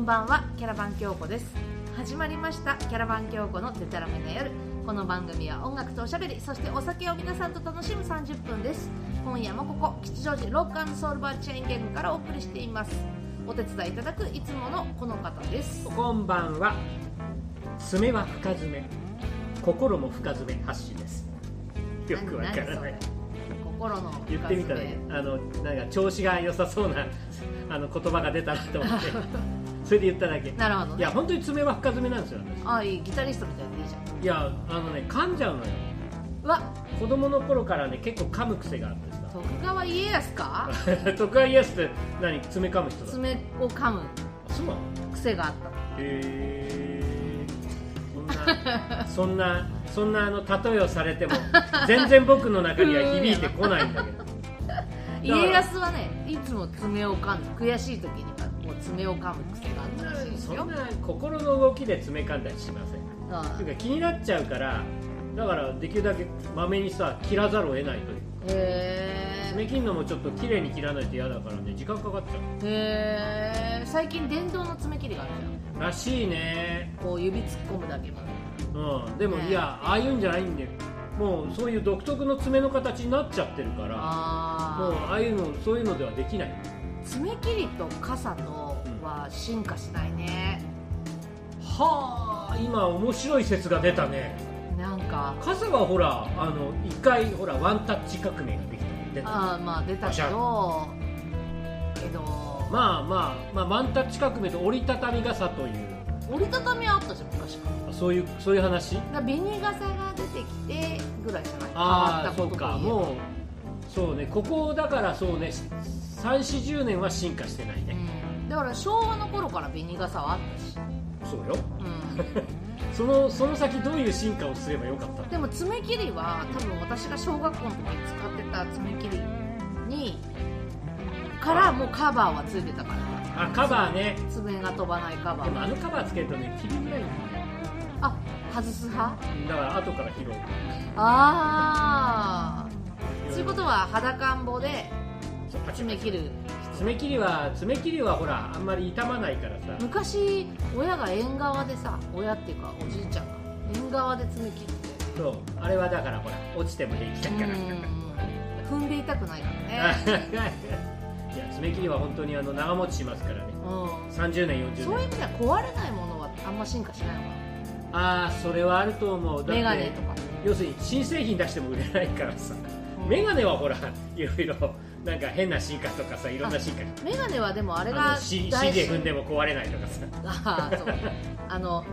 んばんはキャラバン京子です。始まりましたキャラバン京子のデタラメな夜。この番組は音楽とおしゃべりそしてお酒を皆さんと楽しむ30分です。今夜もここ吉祥寺ロックソウルバーチェーンゲームからお送りしています。お手伝いいただくいつものこの方です。こんばんは。爪は深爪。心も深爪。発信です。よくわからない。心の言ってみたらねあのなんか調子が良さそうなあの言葉が出たなと思って それで言っただけ。なるほど、ね、いや本当に爪は深爪なんですよ私。あいい。ギタリストみたいでいいじゃん。いやあのね噛んじゃうのよ。わ。子供の頃からね結構噛む癖があってさ徳川家康か？徳川家康って何？爪噛む人だ。爪を噛む。そうなの？癖があった。へえそんな そんなあの例えをされても全然僕の中には響いてこないんだけど家康はねいつも爪を噛んで悔しい時に爪を噛む癖があったらしいですよ。そんな心の動きで爪噛んだりしませんあとい。うか気になっちゃうからだからできるだけまめにさ切らざるを得ないという。へ爪切るのもちょっと綺麗に切らないと嫌だからね時間かかっちゃう。えへえ最近電動の爪切りがあるじらしいね。ゃんこう指突っ込むだけまで。うん。でも、ね。いやああいうんじゃないんだよもうそういう独特の爪の形になっちゃってるからもうあああいうのそういうのではできない。あ爪切りと傘とは進化しないね、はあ今面白い説が出たね。なんか。傘はほらあの一回ほらワンタッチ革命ができたああまあ出たけど。けどまあまあまあワンタッチ革命と折りたたみ傘という。折りたたみあったじゃん昔から。そういうそういう話？紅傘が出てきてぐらいじゃない？ああそうかもうそうねここだからそうね3 4 0年は進化してないね、うん、だから昭和の頃から紅傘はあったし、そうよ。う そのその先どういう進化をすればよかったん、でも爪切りは多分私が小学校の時に使ってた爪切りにからもうカバーはついてたから。あカバーね。爪が飛ばないカバー。でもあのカバーつけるとね切りづらいんだよあ外す派？だから後から拾う。ああそういうことは裸んぼで爪切る爪切りは爪切りはほらあんまり傷まないからさ。昔親が縁側でさ親っていうかおじいちゃんが縁側で爪切って。そう。あれはだからほら落ちても平気だから。うん踏んで痛くないからね、いや爪切りは本当にあの長持ちしますからね。う30年ん、40そういう意年味では壊れないものはあんま進化しないのかああそれはあると思う。メガネとか、要するに新製品出しても売れないからさ。うん。メガネはほらいろいろなんか変な進化とかさいろんな進化。メガネはでもあれあがの C, C 大で踏んでも壊れないとかさ。あーそうあの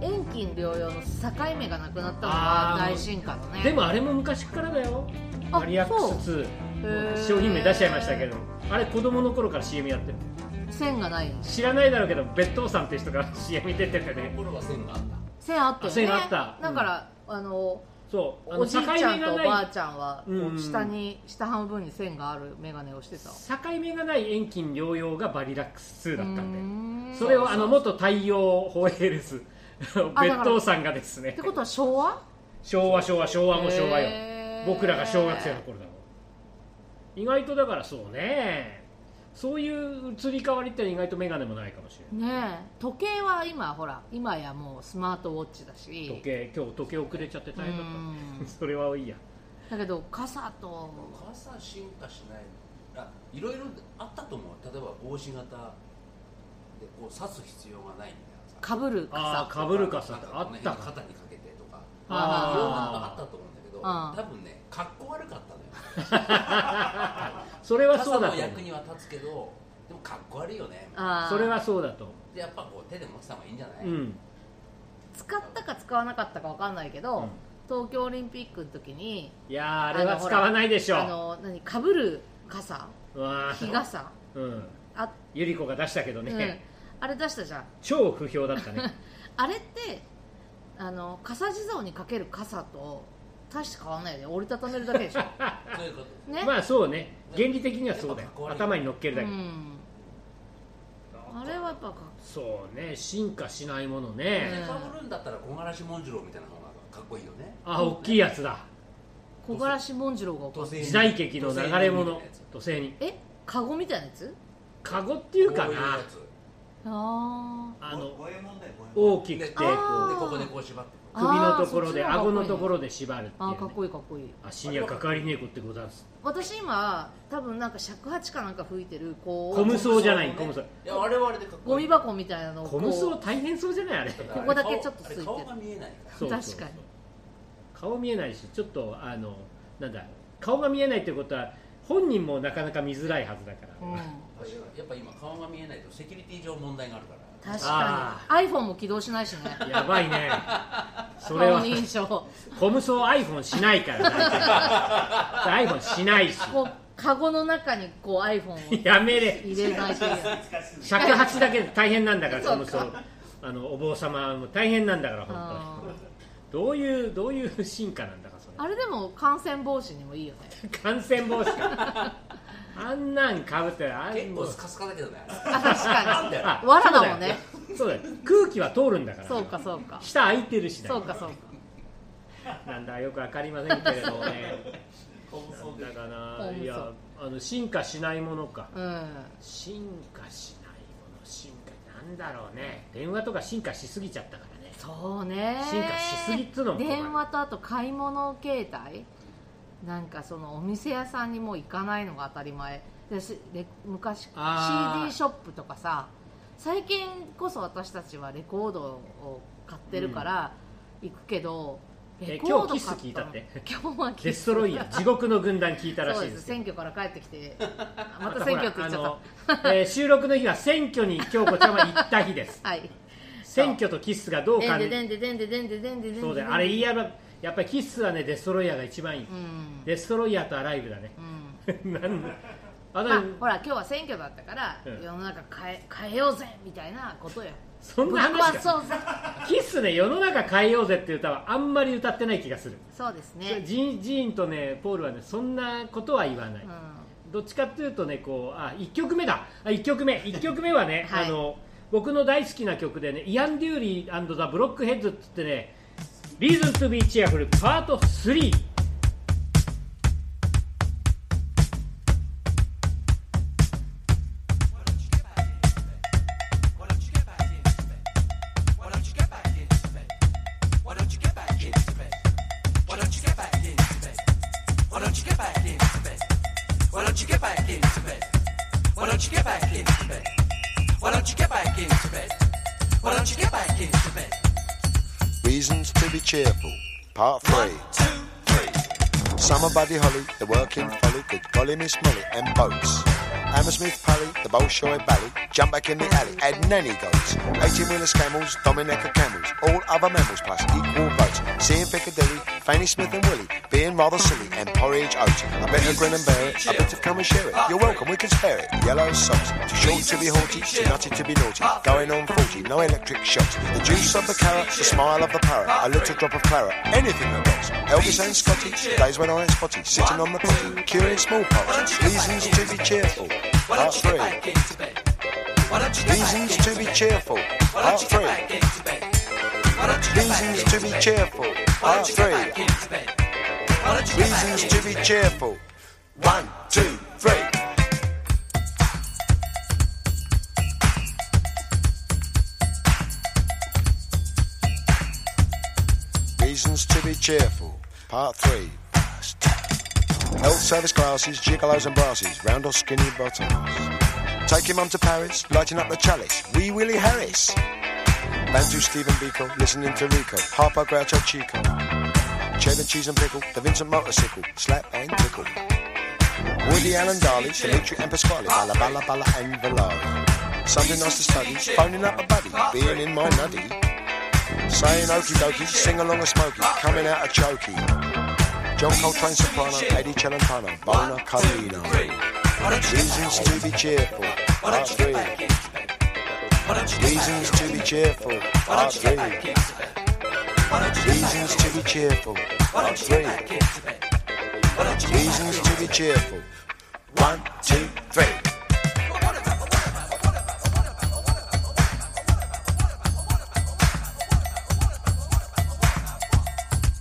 遠近療養の境目がなくなったのあーは大進化だね。でもあれも昔からだよ。あマリアックスへー。2商品名出しちゃいましたけど。あれ子供の頃から CM やってる。線がないの。知らないだろうけど別当さんって人が CM に出ててね。頃は線があった。線あったよね。あ線あった。だから、あのそう。おじいちゃんとおばあちゃんはうん下に下半分に線がある眼鏡をしてた。境目がない遠近療養がバリラックス2だったんで。それをあの元太陽ホエールズあ別当さんがですね。ってことは昭和？昭和昭和昭和も昭和よ。僕らが小学生の頃だもん。意外とだからそうねそういう移り変わりって意外と眼鏡もないかもしれない。ねえ。時計は今ほら今やもうスマートウォッチだし。時計今日時計遅れちゃって大変だっうん。た それはいいや。だけど傘と傘進化しないあいろいろあったと思う。例えば帽子型でこう刺す必要がないみたいなさかぶるあ傘ー被る傘。ってあったか。肩にかけてとか。いろんなのがあったと思うんだけど多分ねかっこ悪かった それはそうだと思う。役には立つけどでもかっこ悪いよね。それはそうだと思でやっぱこう手で持ってた方がいいんじゃなう、い、うん、使ったか使わなかったかわかんないけど、うん。東京オリンピックの時にいやーあれは使わないでしょあの何？かぶる傘？日傘？うん。あ、ゆり子が出したけどうん。ね、あれ出したじゃん。超不評だったね。あれってあの傘地蔵にかける傘と大して変わんないよね折りたためるだけでしょそういうことね、まあそうね原理的にはそうだよ頭に乗っけるだけ、うんあれはやっぱかそうね進化しないものね、かぶるんだったら木枯らし紋次郎みたいな方がかっこいいよねあ大きいやつだ木枯らし紋次郎が時代劇の流れ物土星にえカゴみたいなやつカゴっていうかなこういうやつああの大きくてでこあー。でここでこう縛って首のところで顎のところで縛るっていう、ね。あー、かっこいいかっこいい。足にはかかりねえこってござんす。私今多分なんか尺八かなんか吹いてるこうコムソじゃないね。コムソいや我々でかっこいい。ゴミ箱みたいなのをコムソ大変そうじゃないあれ。ここだけちょっとついてる。顔顔が見えないから。そうそう。確かに。顔見えないしちょっとあのなんだ顔が見えないってことは本人もなかなか見づらいはずだから、うんやっぱ今顔が見えないとセキュリティ上問題があるから。確あかに。iPhone も起動しないしね。やばいね。それ顔は認証。コムソ iPhone しないから。iPhone しないし。こうカゴの中にこう iPhone をやめれ。入れない尺八だけで大変なんだからコムソあのお坊様も大変なんだから本あ当に。どういうどういう進化なんだかそれ。ーあれでも感染防止にもいいよね。感染防止かあんなんかぶってあんもう結構スカスカだけどね。あ確かに。あ藁だもんね。そうだよ。空気は通るんだから。そうかそうか。下開いてるしそうかそうか。なんだよくわかりませんけれどもね。だかな。いやあの進化しないものか。うん。進化しないもの進化。なんだろうね。電話とか進化しすぎちゃったからね。そうね。進化しすぎっつうのも電話とあと買い物携帯なんかそのお店屋さんにもう行かないのが当たり前。で昔 CD ショップとかさ最近こそ私たちはレコードを買ってるから行くけど、えレコード今日キス聞いたって？今日はキス。デストロイヤー地獄の軍団聞いたらしそいうでです。す選挙から帰ってきて。また選挙って言っちゃっあのえー収録の日は選挙に京子ちゃんは行った日です。た はい。選挙とキスがどうかででんででんででんででんででんであれ言いやばやっぱりキスはねデストロイヤーが一番いい、うん。デストロイヤーとアライブだね。うん。なんだ。あまあだ、ほら今日は選挙だったから、うん。世の中変え変えようぜみたいなことよ。そんな話が壊そうぜ。キスね世の中変えようぜっていう歌はあんまり歌ってない気がする、そうですね、ジーンジーンとねポールはねそんなことは言わない、うどっちかっていうとねこうあ1曲目だ。あ1曲目。1曲目はね、はい。あの僕の大好きな曲でねイアン・デューリーザ・ブロックヘッズっつってね「Reason to be Cheerful パート3」Part 3. Summer Buddy Holly, the working folly, good golly Miss Molly, and boats. Hammersmith Pally, the Bolshoi Bally, jump back in the alley, add nanny goats. 18 wheelers camels, Dominica camels, all other mammals plus equal votes. Seeing Piccadilly, Fanny Smith and Willie, being rather silly, and porridge oats. I better grin and bear it, I better come and share it. You're welcome, we can spare it. Yellow socks, too short to be haughty, too nutty to be naughty. Going on 40, no electric shocks. The juice of the carrot, the smile of the parrot, a little drop of claret, anything that rocks. Elvis and Scotty, days when I ain't spotty, sitting on the potty, curing smallpox. Reasons to be cheerful. Part 3. Reasons to be cheerful. Part 3. Reasons to be cheerful. Part 3. Reasons to be cheerful. One, two, three. Reasons to be cheerful. Part 3. Health service glasses, gigolos and brasses, round or skinny bottoms. Taking mum to Paris, lighting up the chalice. Wee Willie Harris. Bantu Stephen Biko, listening to Rico. Harper Groucho Chico. Cheddar cheese and pickle, the Vincent motorcycle. Slap and tickle. Woody Allen Darley, Dimitri and Pasquale. Balla Balla Balla and Valari. Something nice to study, phoning up a buddy, being in my nutty. Saying okie dokie, sing along a smoky, coming out a chokey. John Coltrane soprano, Eddie Celentano, Bona Carlino. Reasons to be cheerful, part three. Reasons to be cheerful, part three. Reasons to be cheerful, part three. Reasons to be cheerful. One, two, three.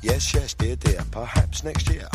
Yes, yes, dear, dear. Perhaps next year,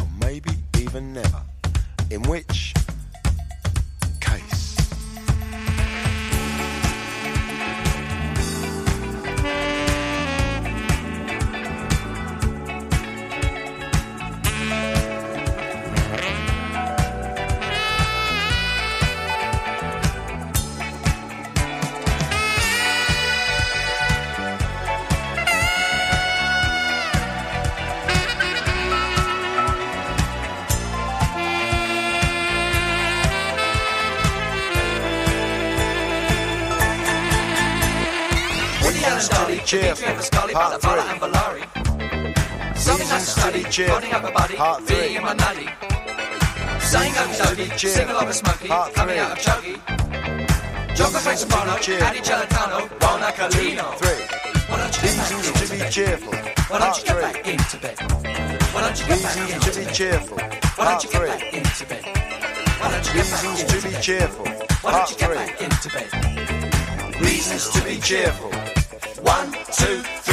Cheerful, part three. Seasons to be cheerful, part three. Saying I'm doggy, single of a smoky, coming out of chuggy. Jogger face of Bono, Annie Gelatano, Bona Calino. Three. Seasons to be cheerful, part three. Why don't you get back into bed? Why don't you get back into bed? Reasons to be cheerful, part three. Why don't you get back into bed? Reasons to be cheerful, part three. Why don't you get back into bed? Reasons to be cheerful two,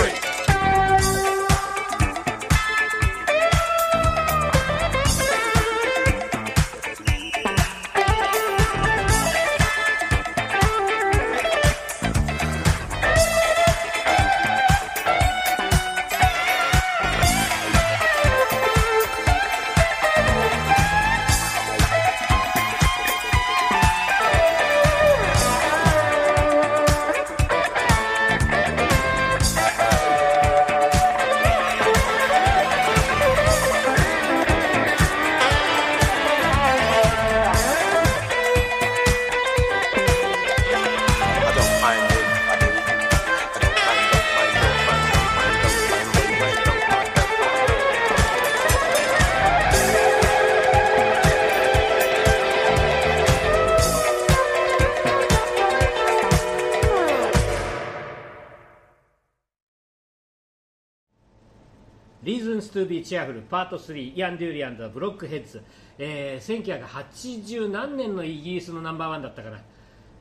to be cheerful Part 3 Ian Dury and Blockheads、えー、1980何年のイギリスのナンバーワンだったかな。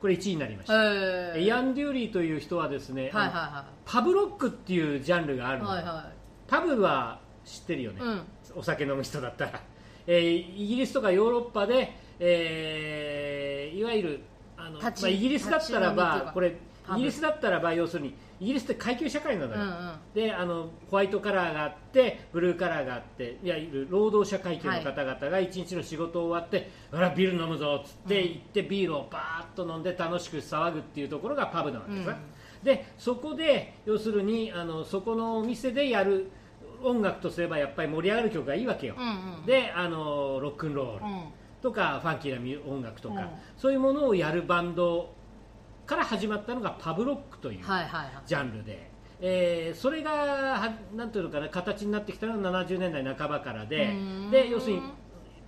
これ1位になりました、えー。イアン・デューリーという人はですね、はいはいはパブロックっていうジャンルがあいるの、はいはパブは知ってるよね、いうん。お酒飲む人だったら、えーイギリスとかヨーロッパで、えーいわゆるあの、まあ、イギリスだったらばこれイギリスだったらば要するにイギリスって階級社会なのよ、うんうん。であのホワイトカラーがあってブルーカラーがあっていわゆる労働者階級の方々が一日の仕事終わって、あらビール飲むぞっつって行ってビールをバーッと飲んで楽しく騒ぐっていうところがパブなわけですね、でそこで要するにあのそこのお店でやる音楽とすればやっぱり盛り上がる曲がいいわけよ、うんうん。であのロックンロール、うん。とかファンキーな音楽とか、うん。そういうものをやるバンドから始まったのがパブロックというはいはいはい。ジャンルで、えーそれがはなんていうのかな形になってきたのが70年代半ばからでうん。で要するに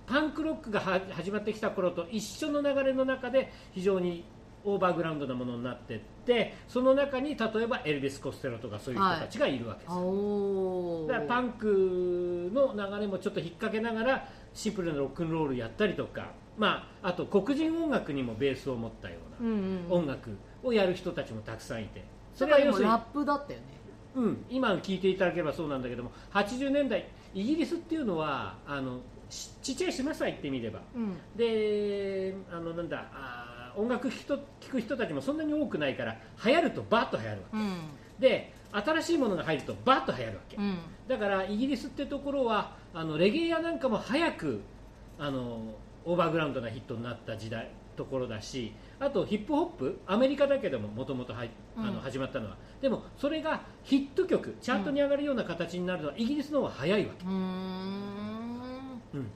パンクロックがは始まってきた頃と一緒の流れの中で非常にオーバーグラウンドなものになっていってその中に例えばエルビス・コステロとかそういう人たちがい。るわけです、おー。だからパンクの流れもちょっと引っ掛けながらシンプルなロックンロールやったりとか、まあ、あと黒人音楽にもベースを持ったような音楽をやる人たちもたくさんいてそれは要するにラップだったよね。うん、今聞いていただければそうなんだけども80年代イギリスっていうのはあのちちっちゃい島さえ行ってみればうん。であのなんだあー音楽聴く人聞く人たちもそんなに多くないから流行るとバッと流行るわけ。うん。で新しいものが入るとバッと流行るわけ、うん。だからイギリスってところはあのレゲエやなんかも早くあのオーバーグラウンドなヒットになった時代ところだしあとヒップホップアメリカだけどももともと始まったのは、でもそれがヒット曲チャートに上がるような形になるのはイギリスの方が早いわけ、うーん。うん。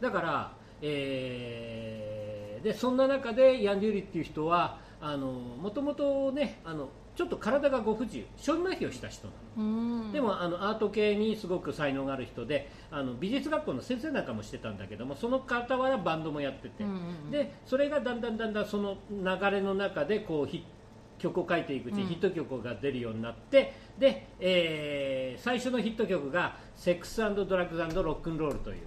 だから、えーでそんな中でヤン・デューリっていう人はもともとねあのちょっと体がご不自由。小児麻痺をした人なの。うん。でもあのアート系にすごく才能がある人であの美術学校の先生なんかもしてたんだけどもその傍らバンドもやってて、うんうんでそれがだんだんだんだんその流れの中でこうヒ曲を書いていくうちうん。にヒット曲が出るようになって、で、えー最初のヒット曲が「セックスドラッグズロックンロール」という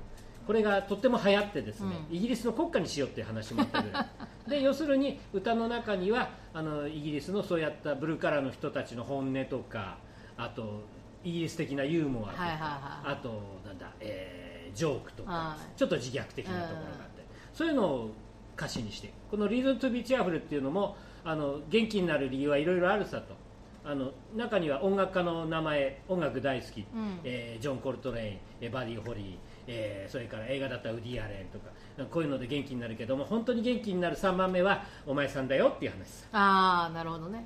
これがとっても流行ってですね、うん。イギリスの国家にしようっていう話もあったぐらい。で要するに歌の中にはあのイギリスのそうやったブルーカラーの人たちの本音とかあとイギリス的なユーモアとか、はいはいはい。あとなんだ、えージョークとか、はい。ちょっと自虐的なところがあって、そういうのを歌詞にしてこの「Reason to be cheerful」っていうのもあの元気になる理由はいろいろあるさと。あの中には音楽家の名前音楽大好き、うん。えージョン・コルトレインえーバディ・ホリー、えーそれから映画だったらウディ・アレンとかこういうので元気になるけども本当に元気になる3番目はお前さんだよっていう話。さああなるほどね。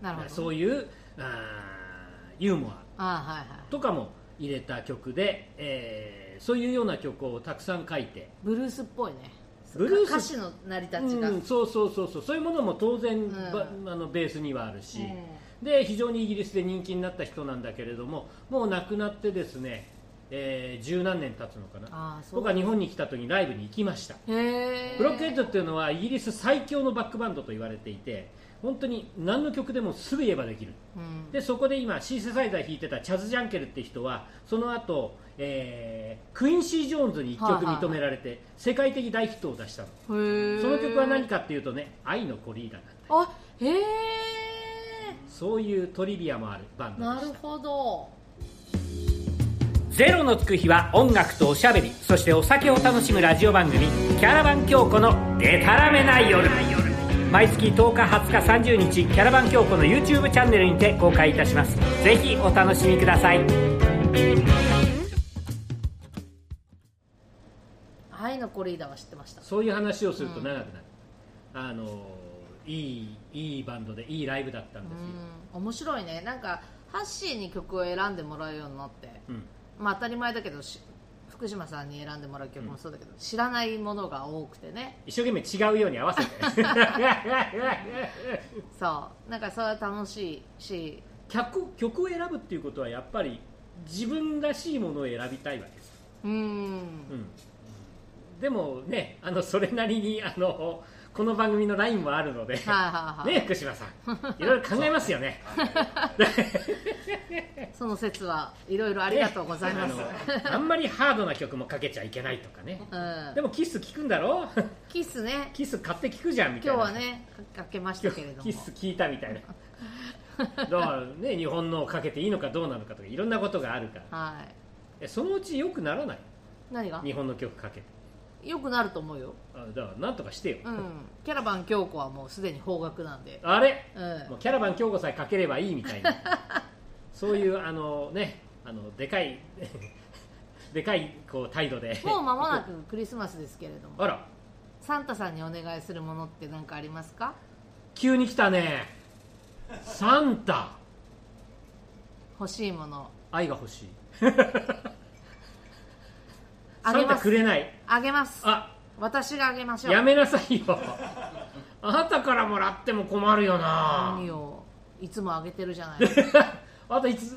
なるほどね。そういうあーユーモア。とかも入れた曲で、えーそういうような曲をたくさん書いて。ブルースっぽいね。ブルース。歌詞の成り立ちが、うん、そうそうそうそう。そういうものも当然、ん。ばあのベースにはあるし、で非常にイギリスで人気になった人なんだけれどももう亡くなってですね、えー十何年経つのかな。僕は日本に来た時にライブに行きました。ブロックヘッドっていうのはイギリス最強のバックバンドと言われていて本当に何の曲でもすぐ言えばできる。うん。でそこで今シンセサイザー弾いてたチャズ・ジャンケルって人はその後、えークインシー・ジョーンズに1曲認められて、世界的大ヒットを出したの。その曲は何かっていうとね「愛のコリーダ」なんだ。あへえそういうトリビアもあるバンドなるでした。ほどゼロのつく日は音楽とおしゃべりそしてお酒を楽しむラジオ番組「キャラバン京子のデタラメな夜」毎月10日20日30日キャラバン京子の YouTube チャンネルにて公開いたします。ぜひお楽しみください。愛のコリーダは知ってました。そういう話をすると長くなる、あのいいいいバンドでいいライブだったんですよ、うん。面白いね。なんかハッシーに曲を選んでもらうようになって。うんまあ当たり前だけどし福島さんに選んでもらう曲もそうだけど、知らないものが多くてね。一生懸命違うように合わせて。そう。なんかそれは楽しいし。曲曲を選ぶっていうことはやっぱり自分らしいものを選びたいわけです、うん。うん、でもねあのそれなりにあのこの番組のラインもあるので、ね福島さん。いろいろ考えますよね。その説はいろいろありがとうございます、ねあんまりハードな曲もかけちゃいけないとかね。うん。でもキス聞くんだろ？キスね。キス買って聞くじゃんみたいな。今日はねかかけましたけれども。キス聞いたみたいなだからね日本のをかけていいのかどうなのかとかいろんなことがあるからはえそのうち良くならないい何が日本の曲かけてよくなると思うよ。あだからなんとかしてよ、うん。キャラバン京子はもうすでに方角なんで。あれ？うん。もうキャラバン京子さえかければいいみたいな。そういうあのねあのでかい でかいこう態度で。もう間もなくクリスマスですけれども。あら。サンタさんにお願いするものって何かありますか？急に来たね。サンタ。欲しいもの。愛が欲しいあげます。くれない。あげます。あ。私があげましょう。やめなさいよ。あなたからもらっても困るよな。何を？いつもあげてるじゃない。あといつ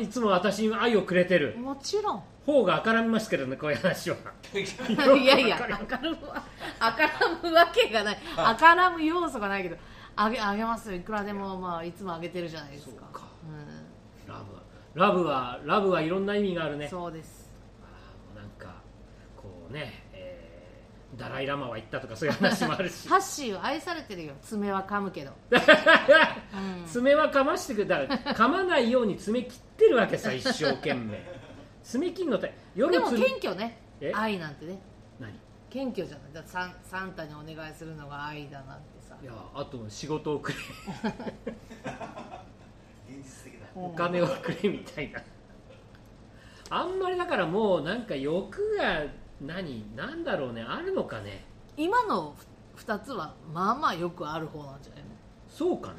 いつも私に愛をくれてる。もちろん。方が赤らみますけどねこういう話は。いやいや、赤らむむわけがない、赤らむ要素がないけど、あげ、あげますよ、いくらでも、まあ、いつもあげてるじゃないですか。そうか。うラブ。はラブはラブはいろんな意味があるね。ん、そうです。ね、えーダライ・ラマは言ったとかそういう話もあるし。ハッシーは愛されてるよ、爪は噛むけど。うん、爪は噛ましてくれだから噛まないように爪切ってるわけさ一生懸命。爪切んのって夜でも爪謙虚ね。え、愛なんてね、何？謙虚じゃない、だサン、サンタにお願いするのが愛だなんてさ。い。やあと仕事をくれ。現実的だ。お金をくれみたいな。あんまりだからもうなんか欲が何なんだろうねあるのかね？今の二つは、まあまあよくある方なんじゃないの？そうかね。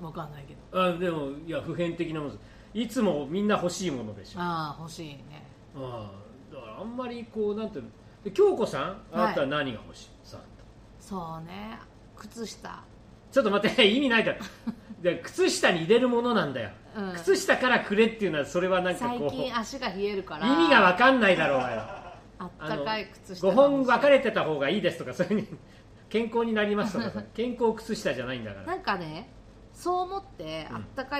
うん、わかんないけど。あでもいや普遍的なものいつもみんな欲しいものでしょ。ああ、欲しいね。ああだからあんまりこうなんていうの？で京子さんあなたは何が欲しい、さあそうね、靴下。ちょっと待って 意味ないから。で靴下に入れるものなんだよ、うん。靴下からくれっていうのはそれはなんか最こう。近足が冷えるから。意味が分かんないだろうがよあったかい靴下5本分かれれてた方がいいですとかそういう健康になりますとかさ 健康靴下じゃないんだから。なんかねそう思ってうん。あったか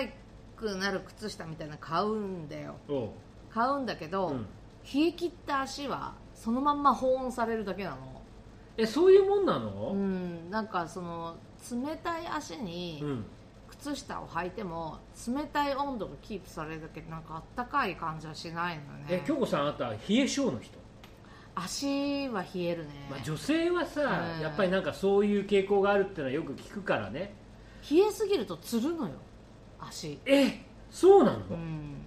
くなる靴下みたいなの買うんだよ。おう。買うんだけど、うん。冷え切った足はそのまんま保温されるだけなの。えそういうもんなの？うん。なんかその冷たい足にうん。靴下を履いても冷たい温度がキープされるだけでなんかあったかい感じはしないのよね。え京子さんあなた冷え性の人、足は冷えるね、まあ、女性はさ、うん。やっぱりなんかそういう傾向があるってのはよく聞くからね。冷えすぎるとつるのよ足。えそうなの、うん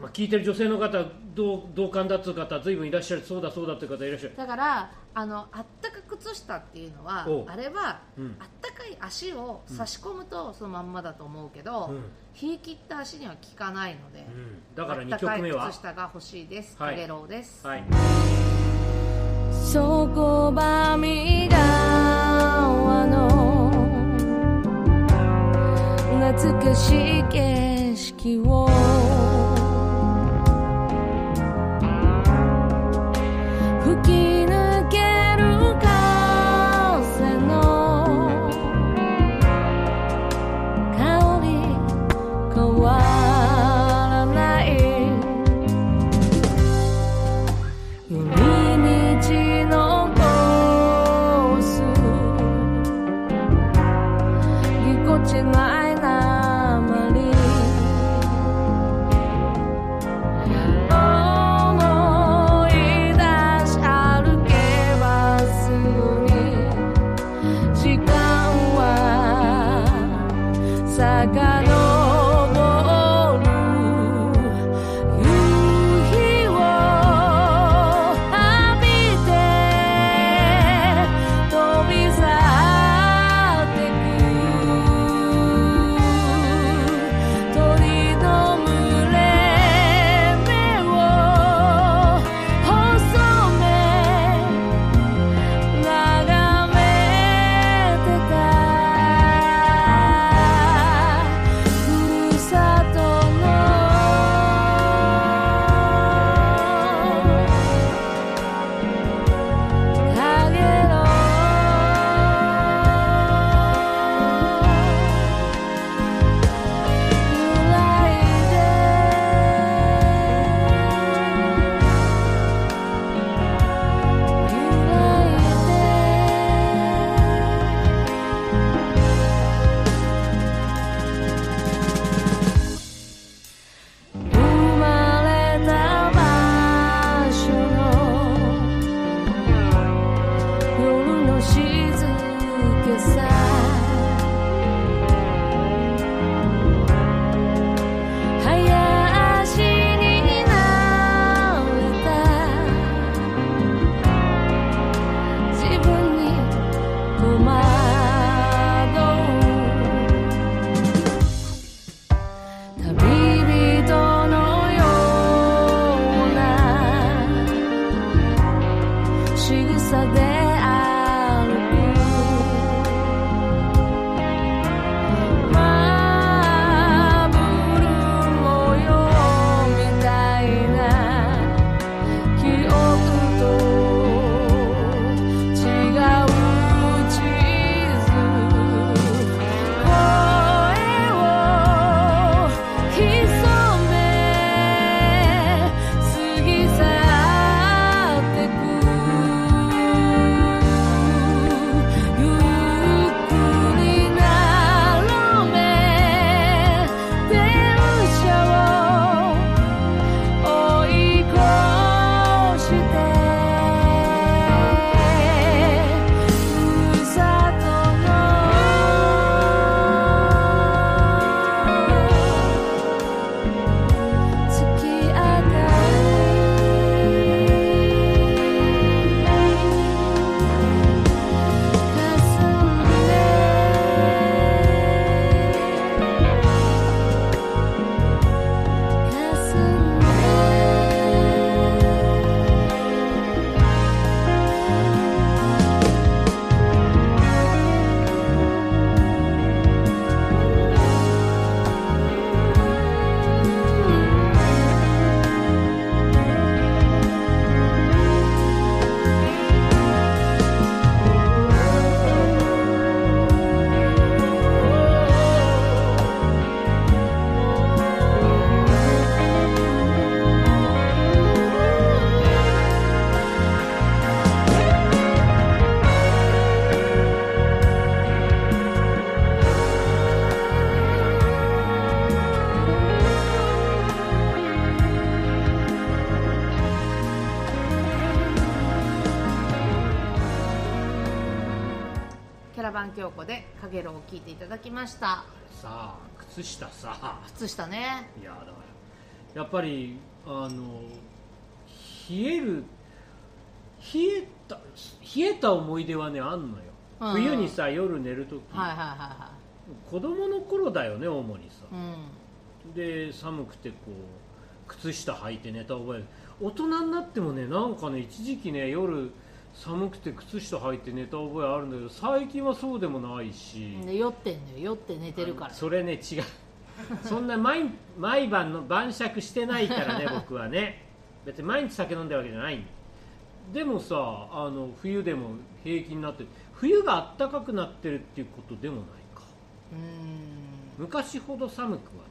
ままあ、聞いてる女性の方同同感だっつう方ずいぶんいらっしゃるそうだそうだっていう方いらっしゃる。だからあのあったか靴下っていうのはあれは、うん。あったかい足を差し込むとそのまんまだと思うけど、うん。冷え切った足には効かないので、うん。だから2あったかい曲目は靴下が欲しいです、はい。カゲロウです、はい。Sokobamida wano 懐かしい景色をぎこ仕草でラバン京子で「かげろう」を聞いていただきました。さあ靴下さ。靴下ね。いやだからやっぱりあの冷える冷えた冷えた思い出はねあんのよ、うん。冬にさ夜寝るとき、はいはいはいは子供の頃だよね主にさ。いうん。で寒くてこう靴下履いて寝た覚え。大人になってもねなんかね一時期ね夜寒くて靴下履いて寝た覚えあるんだけど最近はそうでもないし、で酔ってんのよ酔って寝てるから。それね違う。そんな毎毎晩の晩酌してないからね 僕はね。別に毎日酒飲んでるわけじゃない。でもさあの冬でも平気になってる冬が暖かくなってるっていうことでもないか。うーん。昔ほど寒くはな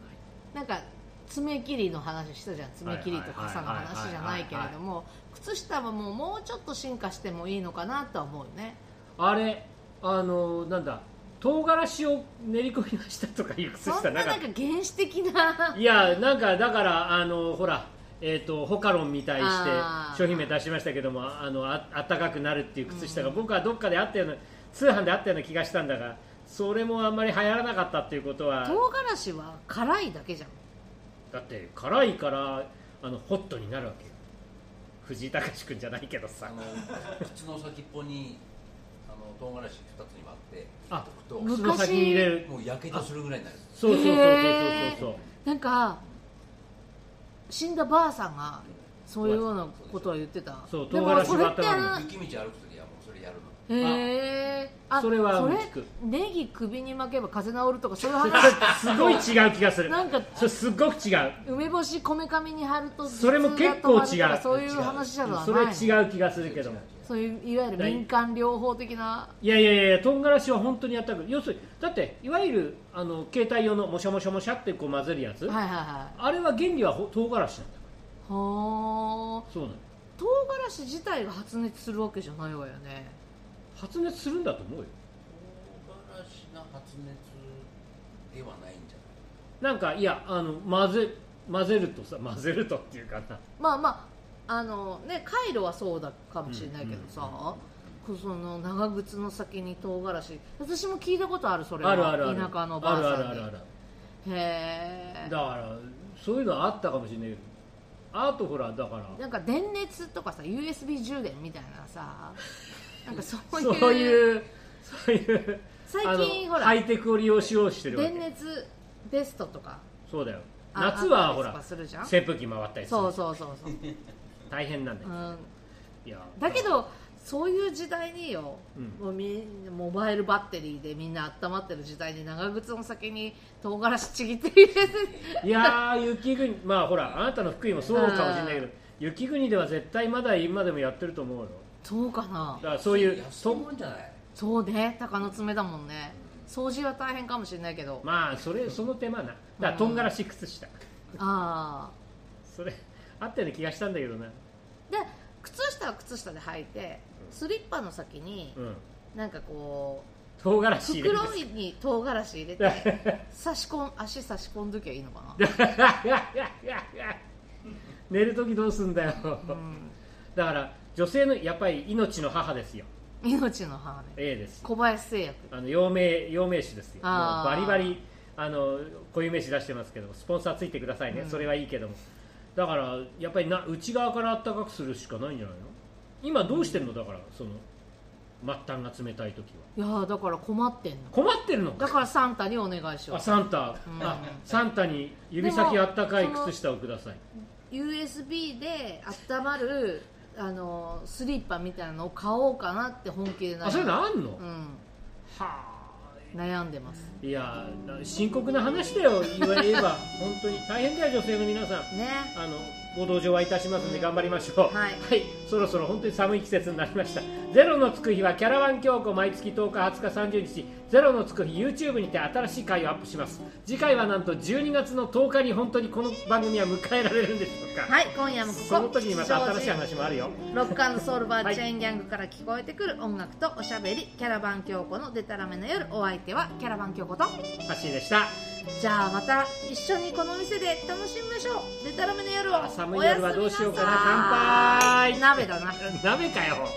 い。なんか爪切りの話したじゃん。爪切りと傘の話じゃないけれども靴下はもうもうちょっと進化してもいいのかなとは思うよね。あれあのなんだ唐辛子を練り込みましたとかいう靴そ下なかっんななんか原始的な。いやなんかだからあのほらえー、とホカロンみたいして商品名出しましたけどもあのああったかくなるっていう靴下が、僕はどっかであったような通販であったような気がしたんだがそれもあんまり流行らなかったっていうことは。唐辛子は辛いだけじゃんだって辛いからあのホットになるわけよ。藤井隆君じゃないけどさ。あの靴の先っぽにあの唐辛子2つに割ってあと昔。靴の先に入れるもうやけどするぐらいになる。そうそうそうそうそうそう。なんか死んだばあさんがそういうようなことは言ってた。そう唐辛子それったのあ雪道歩く時はもうそれやるのへえあそれは聞く。ネギ首に巻けば風邪治るとかそういう話？すごい違う気がする。なんかそれすっごく違う。梅干しこめかみに貼るとそれも結構違う。そういう話じゃない。それ違う気がするけども。そういういわゆる民間療法的な？いやいやいや唐辛子は本当にやったく要するにだっていわゆるあの携帯用のもしゃもしゃもしゃってこう混ぜるやつ、はいはいはい。あれは原理はほ唐辛子なんだかはあらそうなの。唐辛子自体が発熱するわけじゃないわよね発熱するんだと思うよ。唐辛子が発熱ではないんじゃない？なんかいやあの混ぜ混ぜるとさ混ぜるとっていうかな。まあまああのね回路はそうだかもしれないけどさ、こうその長靴の先に唐辛子。私も聞いたことあるそれは。あるあるある。田舎のばあさんに。あるあるあるある。へえ。だからそういうのあったかもしれないけどあとほらだから。なんか電熱とかさ USB 充電みたいなさなんかそういうそういうそういう最近ほらハイテクを利用しようとしてるわけ。電熱ベストとかそうだよ。あ夏はほら扇風機回ったりするそうそうそうそう、大変なんだよ、うん、いやだけどそういう時代によ、うん。もうみモバイルバッテリーでみんな温まってる時代に長靴の先に唐辛子ちぎって入れて。いやー雪国まあほらあなたの福井もそうかもしれないけど雪国では絶対まだ今でもやってると思うよそうかな。だからそういう安いともんじゃない？そうね。鷹の爪だもんね。掃除は大変かもしれないけど。まあそれその手間な。だからとんがらし靴下あそれあったような気がしたんだけどな。あで靴下は靴下で履いてスリッパの先にうん。なんかこ唐辛う子入れる袋に唐辛子入れて 差し込ん足差し込んどきゃいいのかな。寝る時どうすんだよ。うん。だから女性のやっぱり命の母ですよ。命の母ね。A です。小林製薬。あの陽明陽明酒ですよ。バリバリあの固有名詞出してますけどスポンサーついてくださいね、うん。それはいいけども。だからやっぱりな内側から暖かくするしかないんじゃないの？今どうしてんの？だからその末端が冷たい時は。いやーだから困ってんの。困ってるのだからサンタにお願いしよう。あサンタ、うん。あサンタに指先あったかい靴下をください。USB で温まるあのスリッパみたいなのを買おうかなって本気で悩んあそういうのあんの、うん。はあ悩んでます。いやな深刻な話だよ。言われれば。本当に大変だよ女性の皆さん。ね。あのご同情はいたしますんで頑張りましょう、はい。そろそろ本当に寒い季節になりました。ゼロのつく日はキャラバン京子毎月10日20日30日ゼロのつく日 YouTube にて新しい回をアップします。次回はなんと12月の10日に本当にこの番組は迎えられるんでしょうか、はい今夜もここその時にまた新しい話もあるよ。寺ロックソウルバーチェーンギャングから聞こえてくる音楽とおしゃべりキャラバン京子のデタラメな夜お相手はキャラバン京子と。ハッシーでした。じゃあまた一緒にこの店で楽しみましょう。デタラメな夜を。あ寒い夜はどうしようかな。乾杯。鍋だな。鍋かよ